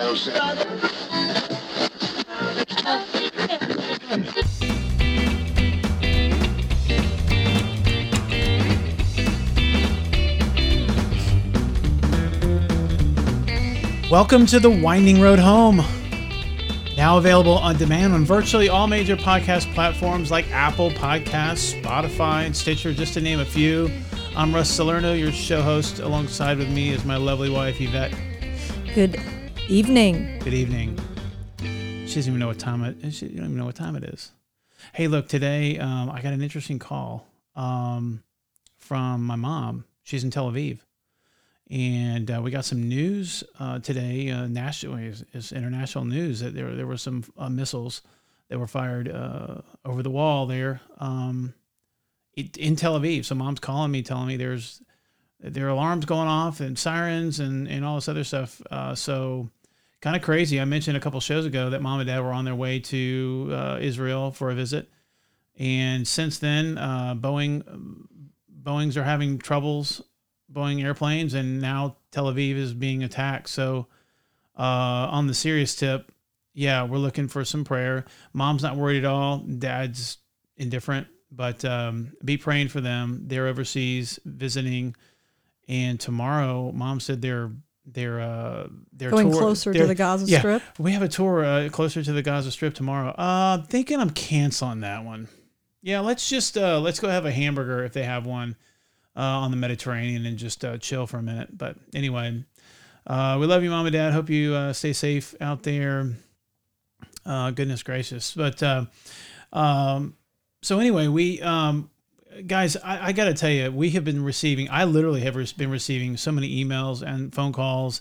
Welcome to the Winding Road Home. Now available on demand on virtually all major podcast platforms like Apple Podcasts, Spotify, and Stitcher, just to name a few. I'm Russ Salerno, your show host. Alongside with me is my lovely wife, Yvette. Good evening. Good evening. She doesn't even know what time it. She don't even know what time it is. Hey, look, today um, I got an interesting call um, from my mom. She's in Tel Aviv and uh, we got some news uh, today. Uh, national is, is, international news that there there were some uh, missiles that were fired uh, over the wall there um, it, in Tel Aviv. So mom's calling me, telling me there's there are alarms going off and sirens and and all this other stuff. Uh, so kind of crazy. I mentioned a couple shows ago that mom and dad were on their way to Israel for a visit, and since then, Boeing Boeing's are having troubles Boeing airplanes, and now Tel Aviv is being attacked. So, uh, on the serious tip, yeah, we're looking for some prayer. Mom's not worried at all. Dad's indifferent, but um, be praying for them. They're overseas visiting, and tomorrow, Mom said they're they're uh they're going tour, closer they're, to the Gaza yeah, Strip. We have a tour uh, closer to the Gaza Strip tomorrow. Uh, thinking I'm canceling that one. Yeah, let's just uh, let's go have a hamburger if they have one uh, on the Mediterranean and just uh, chill for a minute. But anyway, uh, we love you, mom and dad. Hope you uh, stay safe out there. Uh, goodness gracious. But uh, um, so anyway, we um, guys, I, I got to tell you, we have been receiving. I literally have been receiving so many emails and phone calls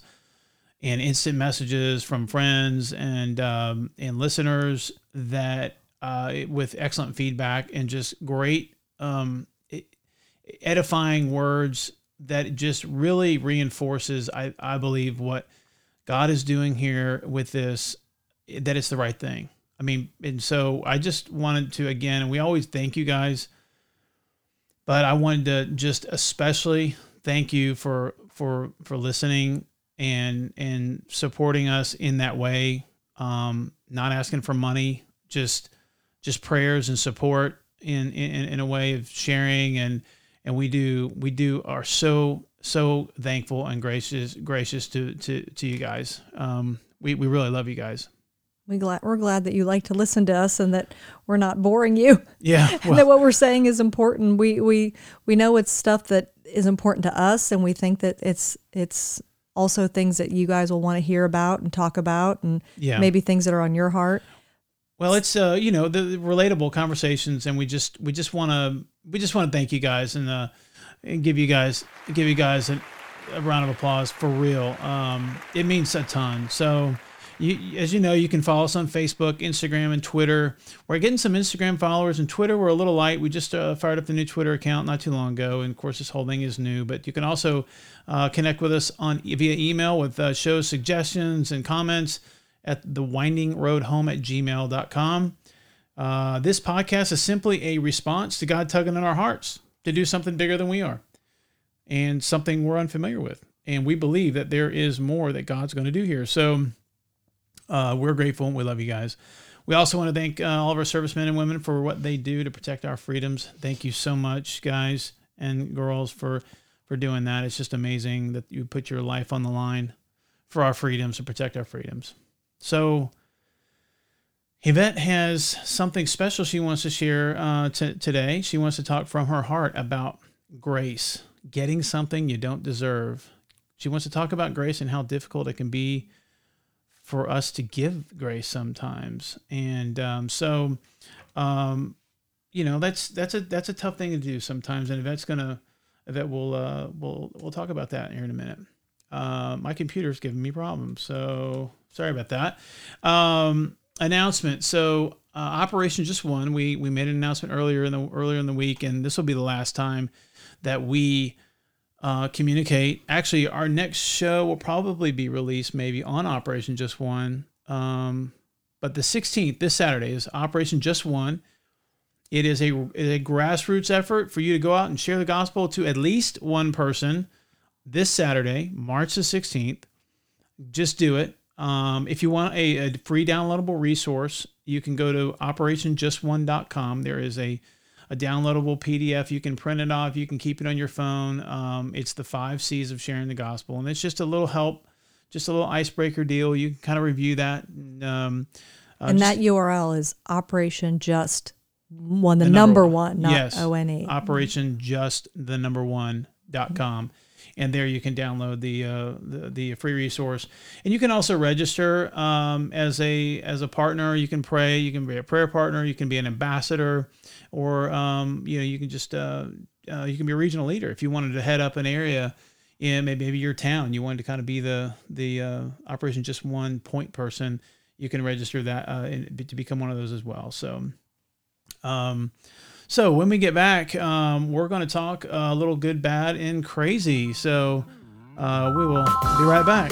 and instant messages from friends and um, and listeners that with excellent feedback and just great um, edifying words that just really reinforces, I, I believe, what God is doing here with this, that it's the right thing. I mean, and so I just wanted to, again, and we always thank you guys, but I wanted to just especially thank you for, for, for listening and, and supporting us in that way. Um, not asking for money, just, just prayers and support in, in, in a way of sharing and, and we do we do are so so thankful and gracious gracious to to to you guys. Um, we we really love you guys. We glad we're glad that you like to listen to us and that we're not boring you. Yeah, well, and that what we're saying is important. We we we know it's stuff that is important to us, and we think that it's it's also things that you guys will want to hear about and talk about, and yeah. maybe things that are on your heart. Well, it's uh, you know, the, the relatable conversations, and we just we just want to we just want to thank you guys and uh, and give you guys give you guys a, a round of applause for real. Um, it means a ton. So. You, as you know, you can follow us on Facebook, Instagram, and Twitter. We're getting some Instagram followers, and Twitter we're a little light. We just uh, fired up the new Twitter account not too long ago, and of course, this whole thing is new. But you can also uh, connect with us on via email with uh, show suggestions and comments at the winding road home at gmail.com. Uh, this podcast is simply a response to God tugging on our hearts to do something bigger than we are and something we're unfamiliar with. And we believe that there is more that God's going to do here. So uh, we're grateful we love you guys. We also want to thank uh, all of our servicemen and women for what they do to protect our freedoms. Thank you so much, guys and girls, for for doing that. It's just amazing that you put your life on the line for our freedoms to protect our freedoms. So, Yvette has something special she wants to share uh, t- today. She wants to talk from her heart about grace, getting something you don't deserve. She wants to talk about grace and how difficult it can be for us to give grace sometimes. And um, so, um, you know, that's that's a that's a tough thing to do sometimes. And Yvette's gonna Yvette will uh, will we'll talk about that here in a minute. Uh, my computer's giving me problems, so sorry about that. Um, announcement. So uh, Operation Just One. We we made an announcement earlier in the earlier in the week, and this will be the last time that we uh, communicate. Actually, our next show will probably be released maybe on Operation Just One. Um, but the 16th, this Saturday, is Operation Just One. It is a, a grassroots effort for you to go out and share the gospel to at least one person this Saturday, March the 16th. Just do it. Um, if you want a, a, free downloadable resource, you can go to operationjustone.com. There is a, a downloadable PDF. You can print it off. You can keep it on your phone. Um, it's the five C's of sharing the gospel. And it's just a little help, just a little icebreaker deal. You can kind of review that. Um, uh, and that URL is Operation Just One, the, the number, number, one, not yes, O N E. Operation Just the number one dot com and there you can download the, uh, the, the free resource. And you can also register um, as a as a partner. You can pray. You can be a prayer partner. You can be an ambassador, or um, you know you can just uh, uh, you can be a regional leader if you wanted to head up an area in maybe, maybe your town. You wanted to kind of be the the uh, Operation Just One point person. You can register that uh, to become one of those as well. So. Um, so when we get back, um, we're going to talk a little good, bad, and crazy. So uh, we will be right back.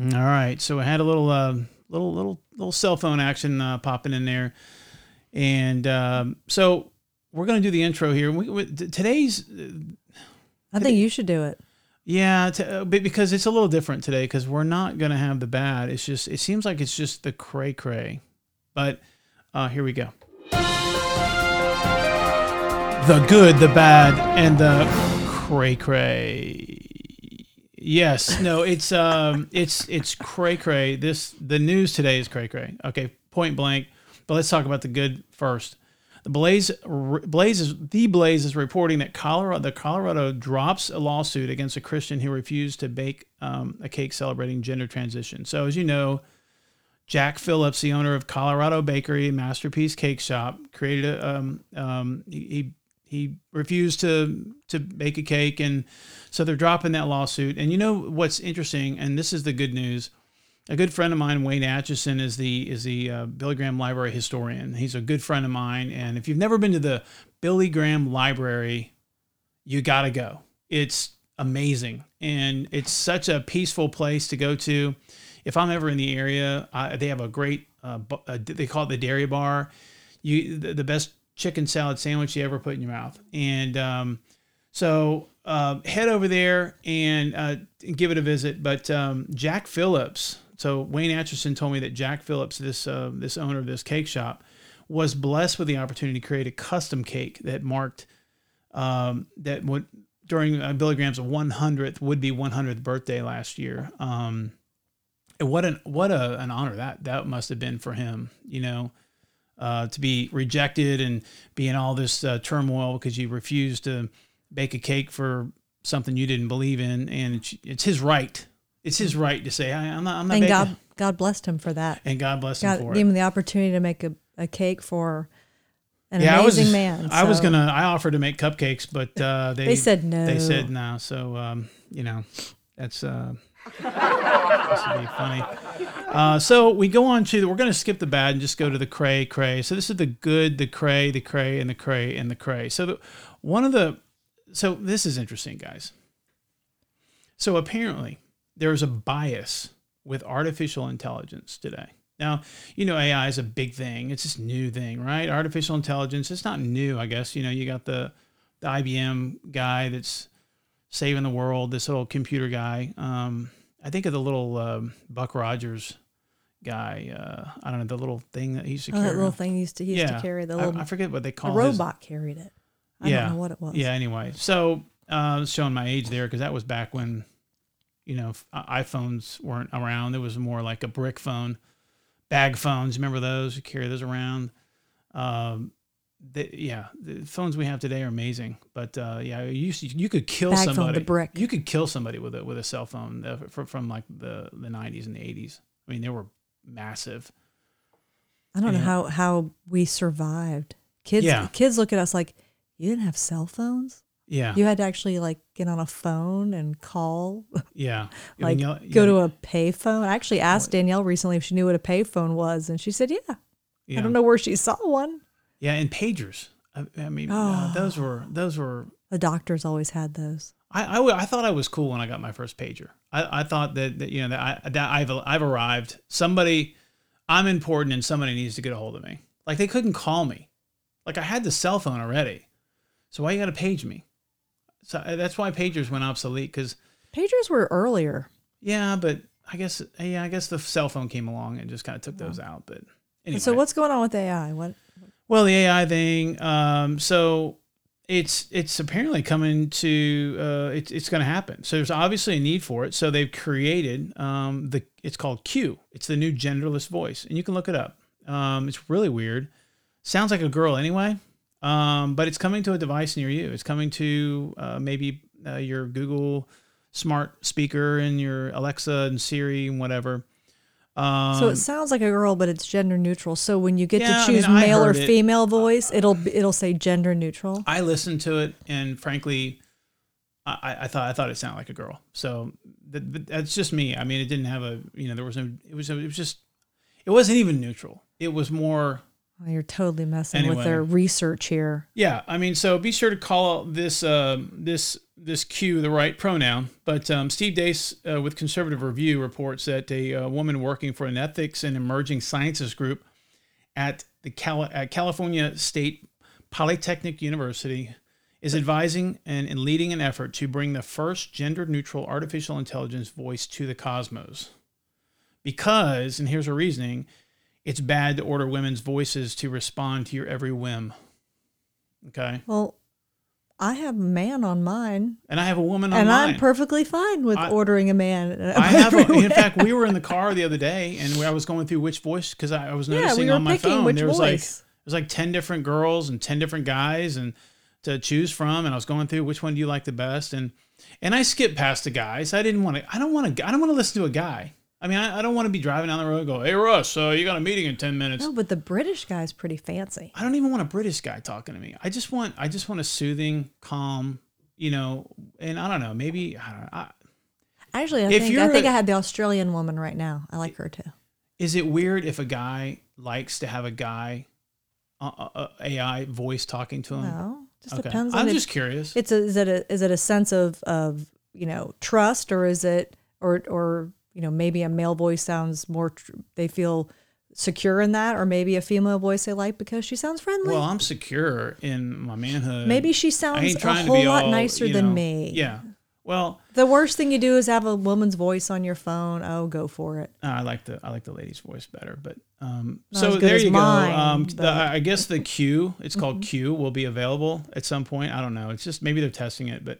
All right, so I had a little, uh, little, little, little cell phone action uh, popping in there, and um, so we're going to do the intro here. We, we, today's. I think you should do it. Yeah, to, uh, because it's a little different today because we're not going to have the bad. It's just, it seems like it's just the cray cray. But uh, here we go. The good, the bad, and the cray cray. Yes, no, it's um, it's it's cray cray. This the news today is cray cray. Okay, point blank. But let's talk about the good first. The Blaze, Blaze is, the Blaze is reporting that Colorado, the Colorado drops a lawsuit against a Christian who refused to bake um, a cake celebrating gender transition. So, as you know, Jack Phillips, the owner of Colorado Bakery Masterpiece Cake Shop, created a um, um, he he refused to to bake a cake, and so they're dropping that lawsuit. And you know what's interesting, and this is the good news a good friend of mine, Wayne Atcheson, is the is the uh, Billy Graham Library historian. He's a good friend of mine, and if you've never been to the Billy Graham Library, you got to go. It's amazing, and it's such a peaceful place to go to. If I'm ever in the area, I, they have a great uh, uh, they call it the Dairy Bar. You the, the, best chicken salad sandwich you ever put in your mouth, and um, so uh, head over there and, uh, give it a visit. But um, Jack Phillips so Wayne Atcheson told me that Jack Phillips, this uh, this owner of this cake shop, was blessed with the opportunity to create a custom cake that marked um, that would during uh, Billy Graham's 100th would be 100th birthday last year. Um, and what an what a, an honor that that must have been for him. You know. Uh, to be rejected and be in all this uh, turmoil because you refused to bake a cake for something you didn't believe in, and it's, it's his right it's his right to say, I'm not. I'm not. And baking. God, God blessed him for that. And God blessed God him for gave it. him the opportunity to make a, a cake for an yeah, amazing I was, man. So. I was gonna. I offered to make cupcakes, but uh, they they said no. They said no. So um, you know, that's uh, this would be funny. Uh, so we go on to we're going to skip the bad and just go to the cray cray. So this is the good, the cray, the cray, and the cray and the cray. So the, one of the so this is interesting, guys. So apparently, there's a bias with artificial intelligence today. Now, you know, AI is a big thing. It's this new thing, right? Artificial intelligence, it's not new, I guess. You know, you got the, the IBM guy that's saving the world, this little computer guy. Um, I think of the little um, Buck Rogers guy. Uh, I don't know, the little thing that he used to oh, carry. that little thing he used to, he used yeah. to carry. The little, I, I, forget what they call it. Robot his, carried it. I yeah. don't know what it was. Yeah, anyway. So, uh, showing my age there because that was back when you know, uh, iPhones weren't around. It was more like a brick phone, bag phones. Remember those? You carry those around. Um, the, yeah, the phones we have today are amazing. But uh, yeah, you you could kill bag somebody. Phone, the brick. You could kill somebody with a with a cell phone uh, from, from like the the 90s and the 80s. I mean, they were massive. I don't and, know how how we survived. Kids yeah. kids look at us like you didn't have cell phones. Yeah. You had to actually like get on a phone and call. Yeah. like go to a payphone. I actually asked Danielle recently if she knew what a payphone was, and she said, "Yeah." yeah. I don't know where she saw one. Yeah, and pagers. I, I mean, oh. uh, those were those were. The doctors always had those. I, I, I, thought I was cool when I got my first pager. I, I thought that, that you know that I that I've I've arrived. Somebody I'm important and somebody needs to get a hold of me. Like they couldn't call me. Like I had the cell phone already. So why you got to page me? So uh, that's why pagers went obsolete because pagers were earlier. Yeah, but I guess yeah, I guess the cell phone came along and just kind of took those out. But anyway. So what's going on with AI? What? Well, the AI thing. Um, so it's it's apparently coming to uh, it's it's going to happen. So there's obviously a need for it. So they've created um, the it's called Q. It's the new genderless voice, and you can look it up. Um, it's really weird. Sounds like a girl anyway, um, but it's coming to a device near you. It's coming to uh, maybe uh, your Google smart speaker and your Alexa and Siri and whatever. Um, so it sounds like a girl, but it's gender neutral. So when you get yeah, to choose I mean, male or female it. voice, it'll it'll say gender neutral. I listened to it, and frankly, I, I thought I thought it sounded like a girl. So that, that's just me. I mean, it didn't have a you know there was no it was it was just it wasn't even neutral. It was more well, you're totally messing anyway. with their research here. Yeah, I mean, so be sure to call this uh, this this Q the right pronoun. But um, Steve Deace uh, with Conservative Review reports that a uh, woman working for an ethics and emerging sciences group at the Cal- at California State Polytechnic University is advising and, and leading an effort to bring the first gender neutral artificial intelligence voice to the cosmos. Because, and here's her reasoning it's bad to order women's voices to respond to your every whim. Okay. Well, I have a man on mine, and I have a woman on mine. and mine. I'm perfectly fine with I, ordering a man. I have. A, in fact, we were in the car the other day, and I was going through which voice because I, I, was noticing yeah, we on my phone there was voice. like there's like ten different girls and ten different guys, and to choose from, and I was going through which one do you like the best, and and I skipped past the guys. I didn't want to. I don't want to. I don't want to listen to a guy. I mean, I, I don't want to be driving down the road and go, hey, Russ, uh, you got a meeting in 10 minutes. No, but the British guy's pretty fancy. I don't even want a British guy talking to me. I just want, I just want a soothing, calm, you know, and I don't know, maybe, I don't know. I, Actually, I think, I think a, I had the Australian woman right now. I like her too. Is it weird if a guy likes to have a guy, uh, uh, uh AI voice talking to him? No, just okay. depends. I'm just curious. It's a, is it a, is it a sense of, of, you know, trust or is it, or, or you know, maybe a male voice sounds more, tr- they feel secure in that, or maybe a female voice they like because she sounds friendly. Well, I'm secure in my manhood. Maybe she sounds a whole lot all, nicer you know, than me. Yeah. Well, the worst thing you do is have a woman's voice on your phone. Oh, go for it. I like the I like the lady's voice better, but um, so there you mine, go. Um, the, I guess the Q, it's called mm-hmm. Q, will be available at some point. I don't know. It's just maybe they're testing it, but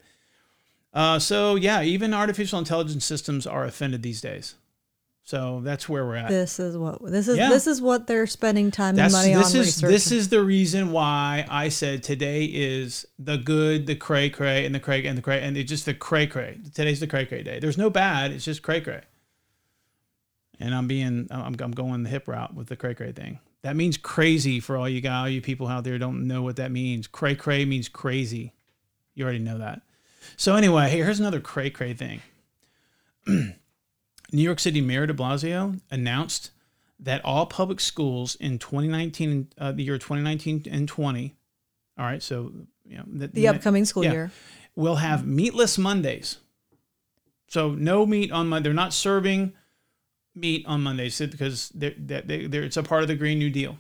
uh, so yeah, even artificial intelligence systems are offended these days. So that's where we're at. This is what this is. Yeah. This is what they're spending time that's, and money this on. Is, research. This is the reason why I said today is the good, the cray cray, and the cray and the cray, and it's just the cray cray. Today's the cray cray day. There's no bad. It's just cray cray. And I'm being, I'm, I'm going the hip route with the cray cray thing. That means crazy for all you guys, all you people out there don't know what that means. Cray cray means crazy. You already know that. So anyway, here's another cray cray thing. New York City Mayor De Blasio announced that all public schools in 2019, uh, the year 2019 and 20, all right, so you know the, the upcoming school yeah, year, will have meatless Mondays. So no meat on Monday. They're not serving meat on Mondays because they're, they're, they're, it's a part of the Green New Deal.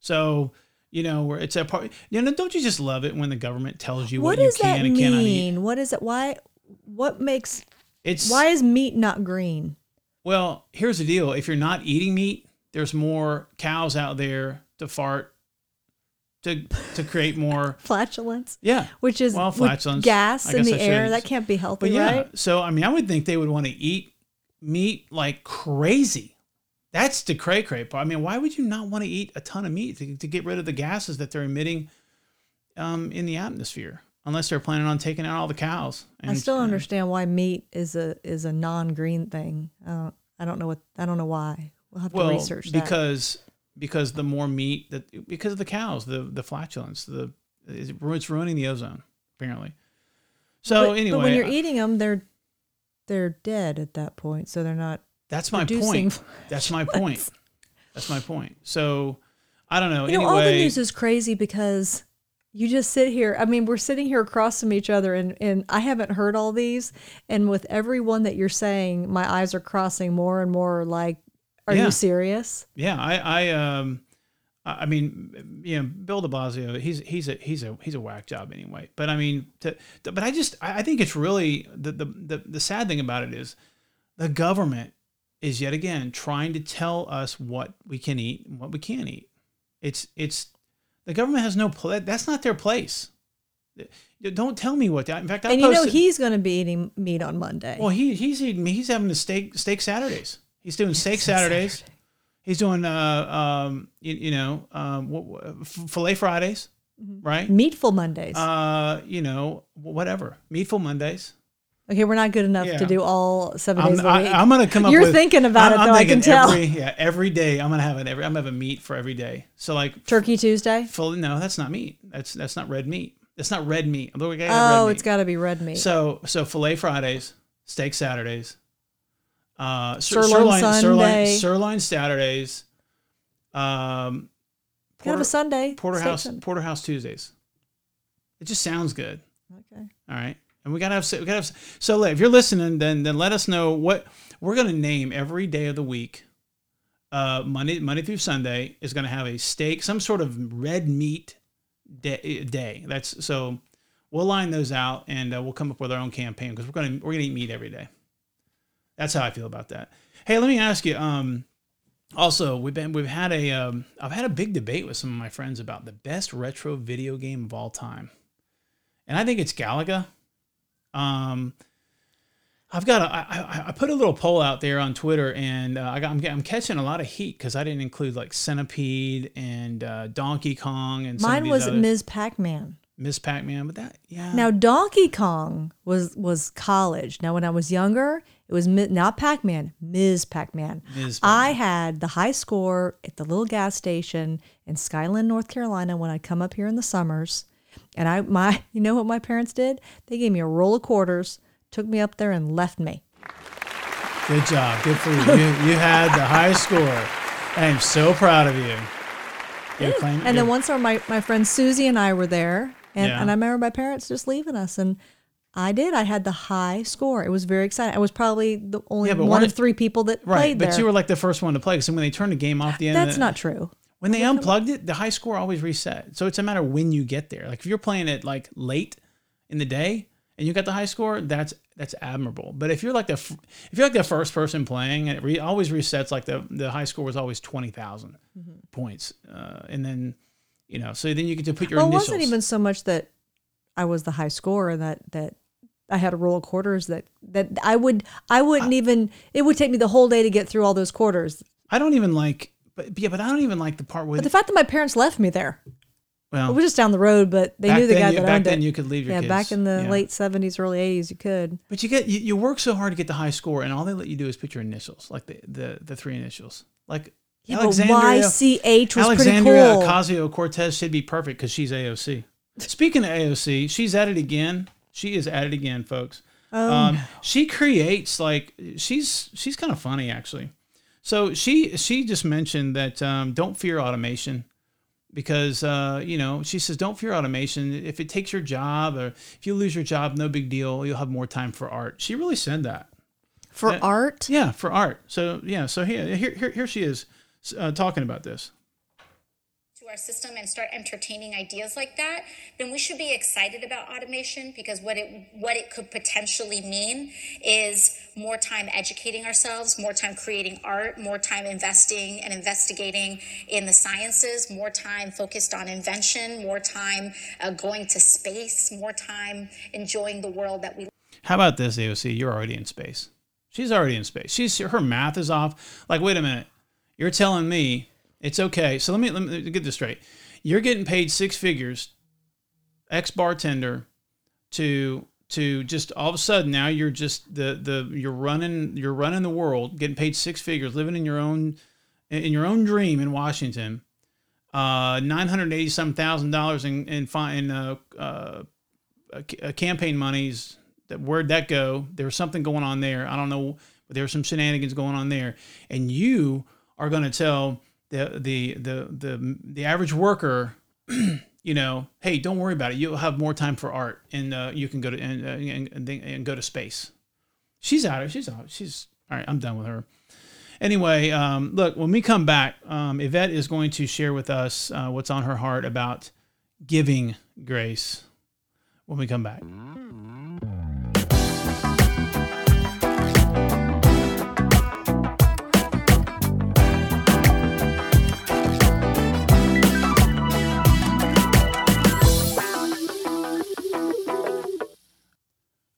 So you know, where it's a part. You know, don't you just love it when the government tells you what, what you can and cannot eat? What is it? Why? What makes it's why is meat not green? Well, here's the deal: if you're not eating meat, there's more cows out there to fart to to create more flatulence. Yeah, which is well, flatulence, gas in the air. That can't be healthy, yeah, right? So I mean, I would think they would want to eat meat like crazy. That's the cray cray part. I mean, why would you not want to eat a ton of meat to, to get rid of the gases that they're emitting um, in the atmosphere? Unless they're planning on taking out all the cows. And, I still understand why meat is a is a non green thing. I don't I don't know what I don't know why. We'll have well, to research that. because because the more meat that because of the cows, the the flatulence, the it's ruining the ozone apparently. So but, anyway, but when you're eating them, they're they're dead at that point, so they're not that's my point. That's my point. That's my point. So I don't know. You anyway, know, all the news is crazy because you just sit here. I mean, we're sitting here across from each other, and, and I haven't heard all these. And with every one that you're saying, my eyes are crossing more and more like Are Yeah. you serious? Yeah, I, I, um, I mean, you know, Bill De Blasio, he's he's a he's a he's a whack job anyway. But I mean, to, to- but I just I I think it's really the, the the the sad thing about it is the government is yet again trying to tell us what we can eat and what we can't eat. It's it's the government has no pla That's not their place. Don't tell me what. that. In fact, I and you know he's going to be eating meat on Monday. well, he he's eating. He's having a steak steak Saturdays. He's doing steak Saturdays. He's doing uh um you, you know um what, what, fillet Fridays, right? Meatful Mondays. Uh you know whatever meatful Mondays. Okay, we're not good enough yeah. to do all 7 I'm, days of the week. I, am gonna come up. You're with, thinking about I'm- it, I'm though, I can tell. Every, yeah, every day I'm gonna have it. Every I'm gonna have a meat for every day. So like Turkey Tuesday. full. No, that's not meat. That's that's not red meat. That's not red meat. Although we gotta red Oh, it's got to be red meat. So so fillet Fridays, steak Saturdays, uh, Sirloin sirloin, Sunday. sirloin, sirloin Saturdays, um, Gotta have a Sunday. porterhouse Sunday. porterhouse Tuesdays. It just sounds good. Okay. All right, and we gotta have we gotta have. So if you're listening, then then let us know what we're gonna name every day of the week. Uh, Monday Monday through Sunday is gonna have a steak, some sort of red meat day. day. That's so. We'll line those out and uh, we'll come up with our own campaign because we're gonna we're gonna eat meat every day. That's how I feel about that. Hey, let me ask you. Um, also, we've been we've had a um, I've had a big debate with some of my friends about the best retro video game of all time, and I think it's Galaga. Um, I've got a, I, I, I put a little poll out there on Twitter, and uh, I got I'm, I'm catching a lot of heat because I didn't include like Centipede and uh, Donkey Kong and some of Mine was others. Ms. Pac-Man. Miss Pac-Man, but that yeah. Now Donkey Kong was was college. Now when I was younger, it was not Pac-Man, Ms. Pac-Man. Ms. I had the high score at the little gas station in Skyland, North Carolina when I'd come up here in the summers. And I my you know what my parents did? They gave me a roll of quarters, took me up there and left me. Good job. Good for you. You, you had the high score. I am so proud of you. Claiming- And then you're- my, my friend Susie and I were there and, Yeah. and I remember my parents just leaving us and I did. I had the high score. It was very exciting. I was probably the only Yeah, one of three people that right, played but there. you were like the first one to play. So when they turned the game off the end, of That's the- not true. When they unplugged it, the high score always reset. So it's a matter of when you get there. Like if you're playing it like late in the day and you got the high score, that's that's admirable. But if you're like the if you're like the first person playing, and it re- always resets. Like the the high score was always twenty Mm-hmm. points, uh, and then you know, so then you get to put your Well, it wasn't even so much that I was the high scorer that that I had a roll of quarters that that I would I wouldn't even it would take me the whole day to get through all those quarters. I don't even like, but yeah, but I don't even like the part where But the fact that my parents left me there, well, it was just down the road, but they knew the then guy you, that back owned then it. you could leave your kids. yeah, kids. back in the yeah. late seventies, early eighties, you could. But you get you, you work so hard to get the high score, and all they let you do is put your initials, like the the, the three initials, like Yeah, but YCH was pretty Alexandria cool. Ocasio Cortez should be perfect because she's AOC. Speaking of AOC, she's at it again. She is at it again, folks. Oh, um, she creates like she's she's kind of funny actually. So she she just mentioned that um, don't fear automation because uh, you know she says don't fear automation. If it takes your job or if you lose your job, no big deal. You'll have more time for art. She really said that. For uh, art, Yeah, for art. So yeah, so here here here, here she is uh, talking about this. Our system and start entertaining ideas like that, then we should be excited about automation because what it what it could potentially mean is more time educating ourselves, more time creating art, more time investing and investigating in the sciences, more time focused on invention, more time uh, going to space, more time enjoying the world that we How about this, AOC? You're already in space. She's already in space. She's her math is off. Like, wait a minute. You're telling me it's okay. So let me let me get this straight. You're getting paid six figures, ex bartender, to to just all of a sudden now you're just the the you're running you're running the world, getting paid six figures, living in your own in your own dream in Washington. Uh, nine hundred eighty some thousand dollars in in fine uh, uh, uh, campaign monies that where'd that go there was something going on there i don't know but there were some shenanigans going on there and you are going to tell the the the the, the average worker you know hey don't worry about it. You'll have more time for art and uh, you can go to and, uh, and, and, and go to space. She's out of she's out she's all right i'm done with her. Anyway, um, look, when we come back, um, Yvette is going to share with us uh, what's on her heart about giving grace when we come back.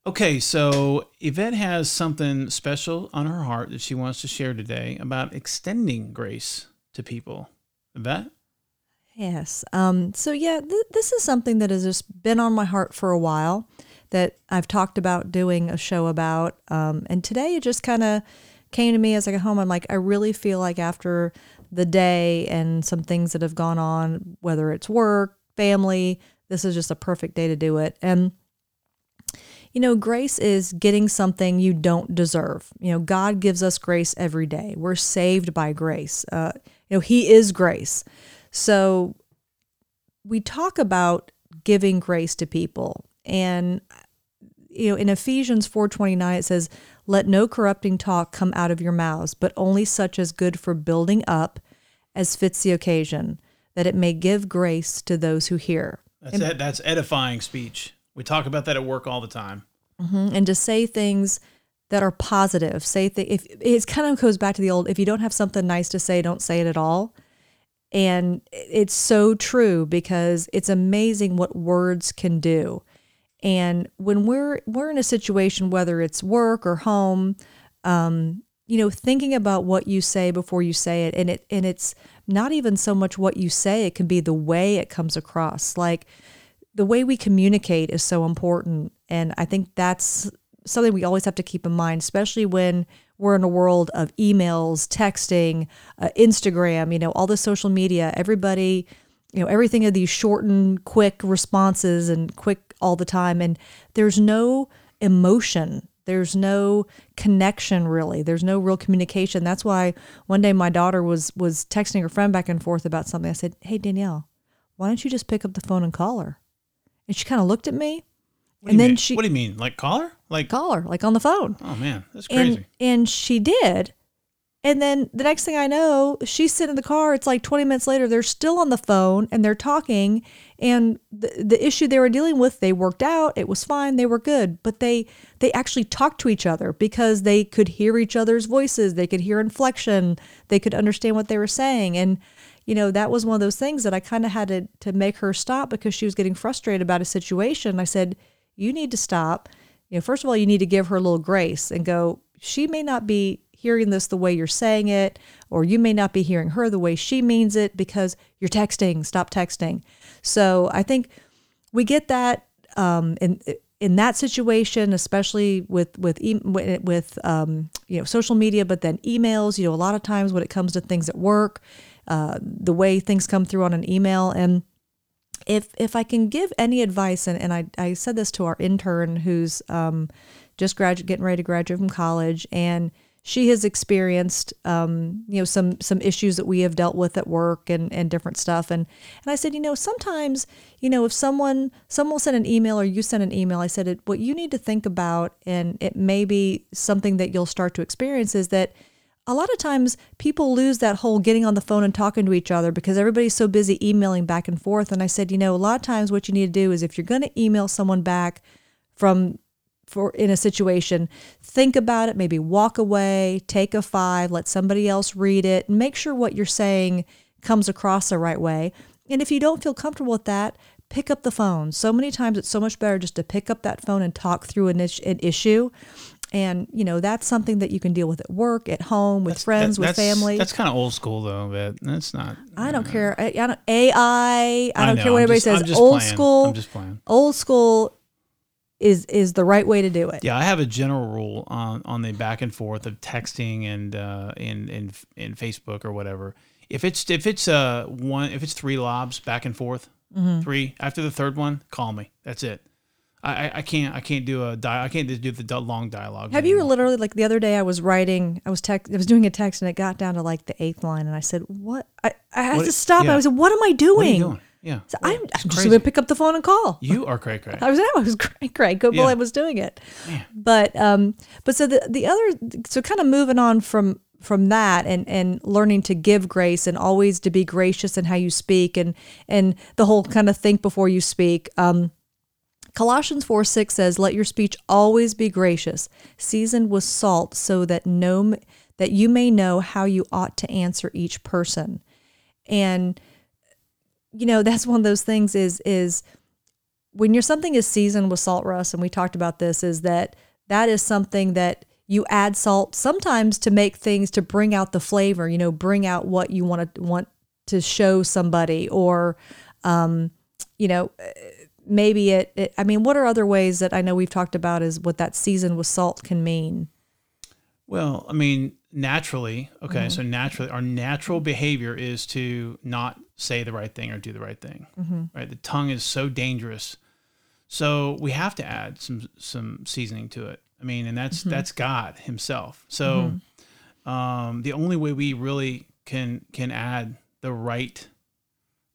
Okay, so Yvette has something special on her heart that she wants to share today about extending grace to people. Yvette? Yes. Um, so, yeah, th- this is something that has just been on my heart for a while that I've talked about doing a show about. Um, and today it just kind of came to me as I got home. I'm like, I really feel like after the day and some things that have gone on, whether it's work, family, this is just a perfect day to do it. And you know, grace is getting something you don't deserve. You know, God gives us grace every day. We're saved by grace. Uh, you know, He is grace. So we talk about giving grace to people, and you know, in Ephesians four twenty nine, it says, "Let no corrupting talk come out of your mouths, but only such as good for building up, as fits the occasion, that it may give grace to those who hear." That's ed- that's edifying speech. We talk about that at work all the time. Mm-hmm. And to say things that are positive. Say th- if it kind of goes back to the old if you don't have something nice to say, don't say it at all. And it's so true because it's amazing what words can do. And when we're we're in a situation, whether it's work or home, um, you know, thinking about what you say before you say it, and it and it's not even so much what you say; it can be the way it comes across. Like the way we communicate is so important. And I think that's something we always have to keep in mind, especially when we're in a world of emails, texting, uh, Instagram, you know, all the social media, everybody, you know, everything of these shortened, quick responses and quick all the time. And there's no emotion. There's no connection really. There's no real communication. That's why one day my daughter was was texting her friend back and forth about something. I said, "Hey Danielle, why don't you just pick up the phone and call her?" And she kind of looked at me. and then mean? she What do you mean? Like call her? Like call her, like on the phone. Oh man, that's crazy. And, and she did. And then the next thing I know, she's sitting in the car. It's like 20 minutes later, they're still on the phone and they're talking. And the, the issue they were dealing with, they worked out. It was fine. They were good. But they they actually talked to each other because they could hear each other's voices. They could hear inflection. They could understand what they were saying. And you know, that was one of those things that I kind of had to, to make her stop because she was getting frustrated about a situation. I said, You need to stop. You know, first of all, you need to give her a little grace and go, She may not be hearing this the way you're saying it, or you may not be hearing her the way she means it because you're texting. Stop texting. So I think we get that um, in in that situation, especially with with with um, you know social media, but then emails. You know, a lot of times when it comes to things at work, uh, the way things come through on an email. And if if I can give any advice, and, and I, I said this to our intern who's um, just graduate, getting ready to graduate from college, and she has experienced um, you know some some issues that we have dealt with at work and and different stuff and and I said you know sometimes you know if someone someone sent an email or you send an email I said what you need to think about and it may be something that you'll start to experience is that a lot of times people lose that whole getting on the phone and talking to each other because everybody's so busy emailing back and forth. And I said, you know, a lot of times what you need to do is if you're going to email someone back from for in a situation, think about it, maybe walk away, take a five, let somebody else read it, and make sure what you're saying comes across the right way. And if you don't feel comfortable with that, pick up the phone. So many times it's so much better just to pick up that phone and talk through an, is- an issue and you know that's something that you can deal with at work at home with that's, friends that, with family that's kind of old school though but that's not i don't know. care I, I, don't ai i don't know, care what everybody just, says old playing. school I'm just playing. old school is is the right way to do it yeah i have a general rule on on the back and forth of texting and uh in in in facebook or whatever if it's if it's uh one if it's three lobs back and forth mm-hmm. three after the third one call me that's it I, I can't I can't do a di- I can't do the long dialogue. Have anymore. you literally like the other day I was writing I was text I was doing a text and it got down to like the eighth line and I said what I I had what, to stop yeah. I was like what am I doing? What are you doing? Yeah, so I'm, I'm just going to pick up the phone and call. You are cray cray. I was I was cray cray. Good yeah. I was doing it. Man. But um, but so the the other so kind of moving on from from that and and learning to give grace and always to be gracious in how you speak and and the whole kind of think before you speak um Colossians 4 6 says, Let your speech always be gracious, seasoned with salt, so that no that you may know how you ought to answer each person. And you know, that's one of those things is is when you're something is seasoned with salt, Russ, and we talked about this, is that that is something that you add salt sometimes to make things to bring out the flavor, you know, bring out what you want to want to show somebody or um, you know, maybe it, it, I mean, what are other ways that I know we've talked about is what that season with salt can mean? Well, I mean, naturally, okay, mm-hmm. so naturally, our natural behavior is to not say the right thing or do the right thing, mm-hmm. right? The tongue is so dangerous, so we have to add some some seasoning to it. I mean, and that's mm-hmm. that's God Himself. So, mm-hmm. um, the only way we really can can add the right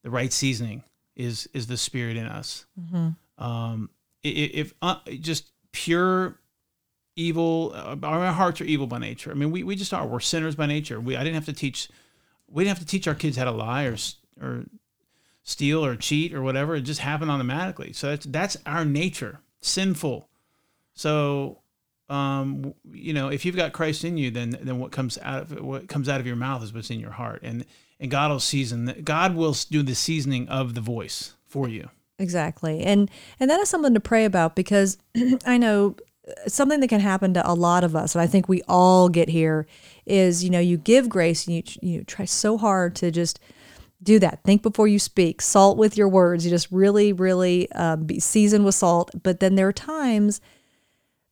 the right seasoning is is the spirit in us. Mm-hmm. Um, if uh, just pure evil, uh, our hearts are evil by nature. I mean, we, we just are. We're sinners by nature. We I didn't have to teach, we didn't have to teach our kids how to lie or or steal or cheat or whatever. It just happened automatically. So that's that's our nature, sinful. So, um, you know, if you've got Christ in you, then then what comes out of what comes out of your mouth is what's in your heart, and and God will season. God will do the seasoning of the voice for you. Exactly, and and that is something to pray about because I know something that can happen to a lot of us, and I think we all get here is you know you give grace and you you try so hard to just do that. Think before you speak. Salt with your words. You just really, really uh, be seasoned with salt. But then there are times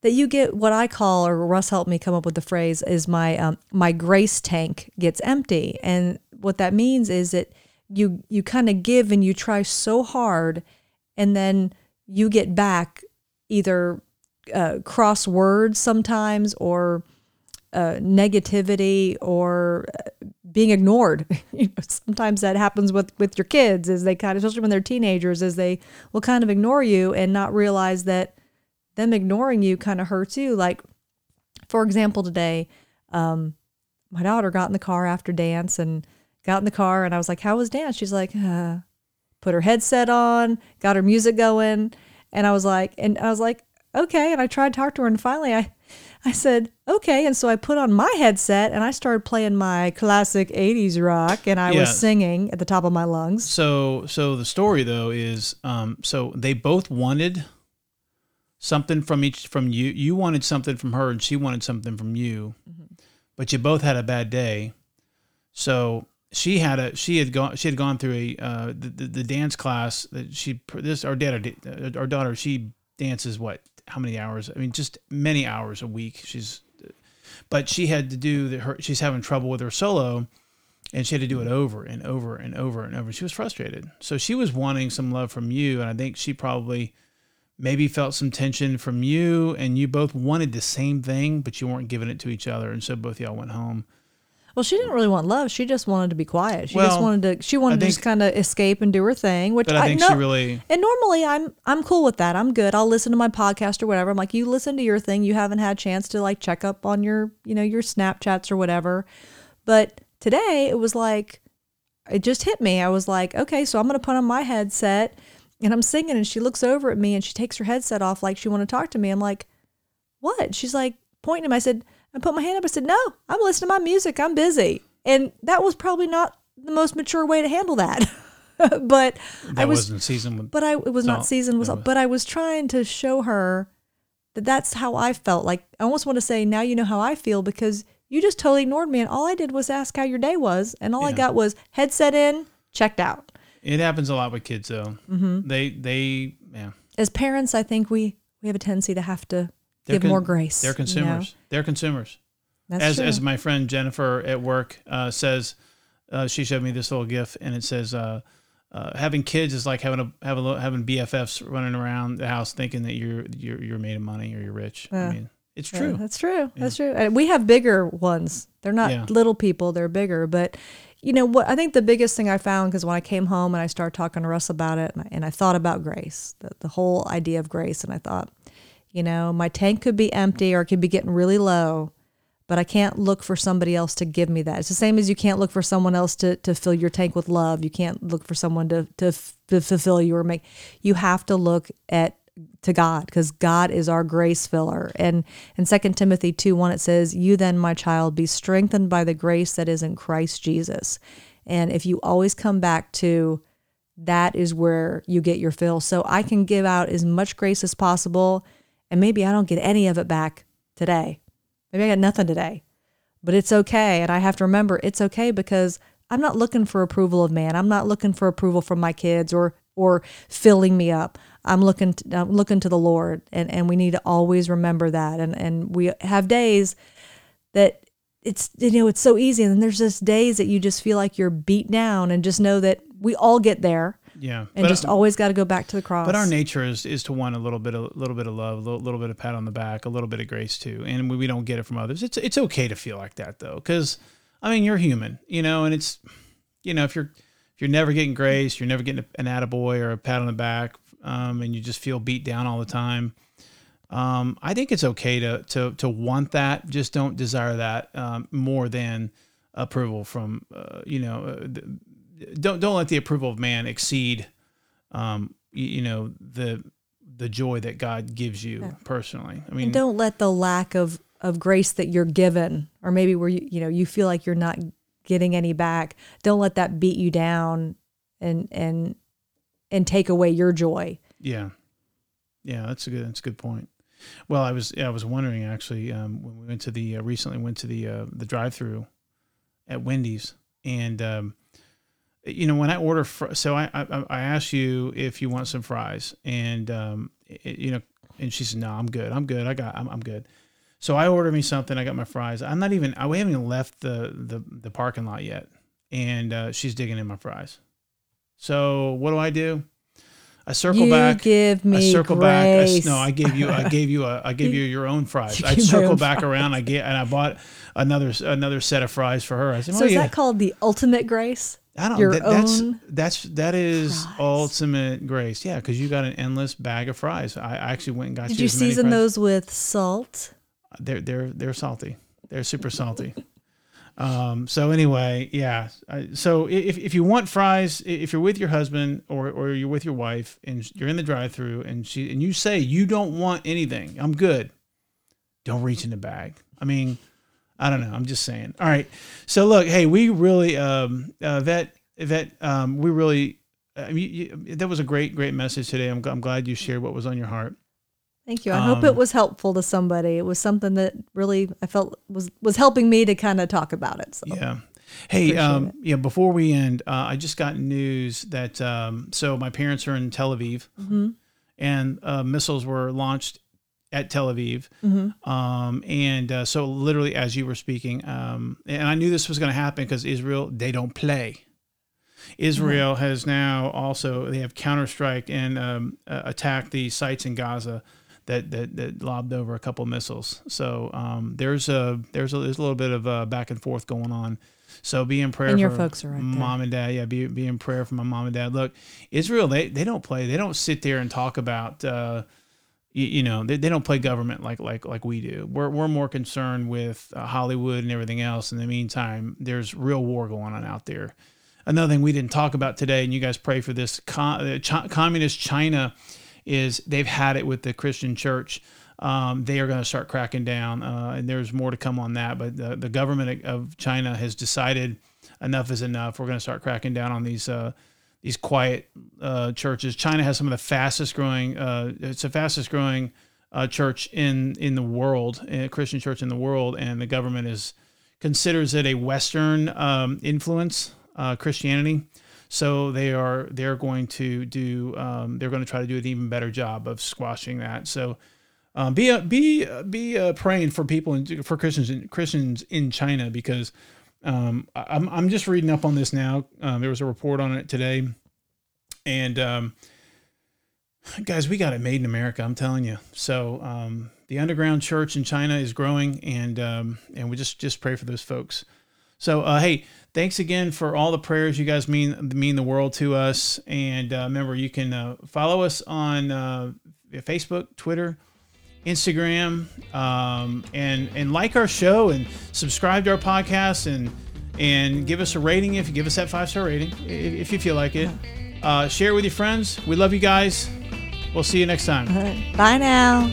that you get what I call, or Russ helped me come up with the phrase, is my um, my grace tank gets empty, and what that means is that you you kind of give and you try so hard and then you get back either uh, cross words sometimes or uh, negativity or uh, being ignored. you know, sometimes that happens with with your kids as they kind of, especially when they're teenagers, as they will kind of ignore you and not realize that them ignoring you kind of hurts you. Like, for example, today, um, my daughter got in the car after dance and got in the car and I was like, How was dance? She's like, uh, put her headset on, got her music going. And I was like, and I was like, okay. And I tried to talk to her and finally I I said, okay. And so I put on my headset and I started playing my classic 80s rock and I yeah. was singing at the top of my lungs. So so the story though is um so they both wanted something from each from you. You wanted something from her and she wanted something from you. Mm-hmm. But you both had a bad day. So she had a she had gone she had gone through a uh, the, the, the dance class that she this our dad our daughter she dances what how many hours? I mean just many hours a week. She's but she had to do the, her she's having trouble with her solo and she had to do it over and over and over and over. She was frustrated. So she was wanting some love from you and I think she probably maybe felt some tension from you and you both wanted the same thing but you weren't giving it to each other and so both y'all went home well, she didn't really want love. She just wanted to be quiet. She well, just wanted to. She wanted think, to just kind of escape and do her thing. Which but I think no, she really. And normally, I'm I'm cool with that. I'm good. I'll listen to my podcast or whatever. I'm like, you listen to your thing. You haven't had a chance to like check up on your you know your Snapchats or whatever. But today it was like, it just hit me. I was like, okay, so I'm gonna put on my headset and I'm singing, and she looks over at me and she takes her headset off like she want to talk to me. I'm like, what? She's like pointing at me. I said I put my hand up. I said, No, I'm listening to my music. I'm busy. And that was probably not the most mature way to handle that. but that I was, wasn't seasoned with But I it was salt. not seasoned with salt. But I was trying to show her that that's how I felt. Like I almost want to say, now you know how I feel because you just totally ignored me, and all I did was ask how your day was, and all yeah. I got was headset in, checked out. It happens a lot with kids, though. Mm-hmm. They they yeah. As parents, I think we we have a tendency to have to they're give con- more grace. They're consumers. You know? They're consumers. That's as true. as my friend Jennifer at work uh, says, uh, she showed me this little GIF, and it says, uh, uh "Having kids is like having a having, having BFFs running around the house thinking that you're you're you're made of money or you're rich." I mean, it's true. Yeah, that's true. Yeah. That's true. And we have bigger ones. They're not yeah. little people. They're bigger, but you know what? I think the biggest thing I found because when I came home and I started talking to Russ about it, and I, and I thought about grace, the, the whole idea of grace, and I thought, you know, my tank could be empty or it could be getting really low, but I can't look for somebody else to give me that. It's the same as you can't look for someone else to, to fill your tank with love. You can't look for someone to, to, to fulfill you or make. You have to look at to God because God is our grace filler. And in 2 Timothy 2 1, it says, You then, my child, be strengthened by the grace that is in Christ Jesus. And if you always come back to that is where you get your fill. So I can give out as much grace as possible, and maybe I don't get any of it back today. Maybe I got nothing today, but it's okay. And I have to remember it's okay because I'm not looking for approval of man. I'm not looking for approval from my kids or or filling me up. I'm looking to, I'm looking to the Lord, and and we need to always remember that. And and we have days that it's you know it's so easy, and then there's just days that you just feel like you're beat down, and just know that we all get there. Yeah, and just always got to go back to the cross. But our nature is is to want a little bit, a little bit of love, a little, little bit of pat on the back, a little bit of grace too. And we, we don't get it from others. It's it's okay to feel like that though, because I mean you're human, you know, and it's you know if you're if you're never getting grace, you're never getting an attaboy or a pat on the back, um, and you just feel beat down all the time. Um, I think it's okay to to to want that. Just don't desire that um, more than approval from uh, you know. Uh, don't don't let the approval of man exceed, um, you, you know the the joy that God gives you yeah. personally. I mean, and don't let the lack of of grace that you're given, or maybe where you you know you feel like you're not getting any back. Don't let that beat you down and and and take away your joy. Yeah, yeah, that's a good that's a good point. Well, I was I was wondering actually um, when we went to the uh, recently went to the uh, the drive through at Wendy's and um, you know, when I order, fr- so I, I, I asked you if you want some fries, and um, it, you know, and she said, "No, I'm good. I'm good. I got. I'm, I'm good." So I ordered me something. I got my fries. I'm not even. I we haven't even left the the, the parking lot yet, and uh, she's digging in my fries. So what do I do? I circle you back. Give me I circle grace. back. I, no, I gave you. I gave you a. I gave you your own fries. I circle back around. I get and I bought another another set of fries for her. I said, "So oh, is yeah. that called the ultimate grace?" I don't. Your that, that's that's that is fries. ultimate grace. Yeah, because you got an endless bag of fries. I actually went and got. Did you, you season those with salt? They're they're they're salty. They're super salty. um. So anyway, yeah. so if if you want fries, if you're with your husband or or you're with your wife and you're in the drive-through and she and you say you don't want anything, I'm good. Don't reach in the bag. I mean I don't know. I'm just saying. All right. So look, hey, we really, um, uh, vet, vet, um, we really, I mean, you, that was a great, great message today. I'm, I'm glad you shared what was on your heart. Thank you. I um, hope it was helpful to somebody. It was something that really I felt was was helping me to kind of talk about it. So. Yeah. Hey, um, yeah. Before we end, uh, I just got news that um, so my parents are in Tel Aviv, mm-hmm. and uh, missiles were launched at Tel Aviv. Mm-hmm. Um, and uh, so, literally, as you were speaking, um, and I knew this was going to happen because Israel, they don't play. Israel mm-hmm. has now also, they have counterstrike and um, uh, attacked the sites in Gaza. That, that, that lobbed over a couple missiles. So um, there's a there's a there's a little bit of a back and forth going on. So be in prayer. And your for folks are right mom there. and dad. Yeah, be be in prayer for my mom and dad. Look, Israel, they they don't play. They don't sit there and talk about. You, you know they, they don't play government like like like we do. We're, we're more concerned with uh, hollywood and everything else. In the meantime there's real war going on out there. Another thing we didn't talk about today and you guys pray for this uh, communist china is they've had it with the christian church. Um, they are going to start cracking down uh, and there's more to come on that but the, the government of china has decided enough is enough. We're going to start cracking down on these uh, these quiet uh, churches. China has some of the fastest growing. Uh, it's the fastest growing uh, church in in the world, a Christian church in the world, and the government is considers it a Western um, influence uh, Christianity. So they are they're going to do um, they're going to try to do an even better job of squashing that. So. Um, be uh, be uh, be praying for people in, for Christians in, Christians in China because um, I'm, I'm just reading up on this now. Um, there was a report on it today. And um, guys, we got it made in America. I'm telling you. So um, the underground church in China is growing, and um, and we just just pray for those folks. So uh, hey, thanks again for all the prayers you guys mean mean the world to us. And uh, remember, you can uh, follow us on uh, Facebook, Twitter, Instagram, um, and and like our show and subscribe to our podcast and and give us a rating if you give us that five star rating if, if you feel like it. Uh, share it with your friends. We love you guys. We'll see you next time. Bye now.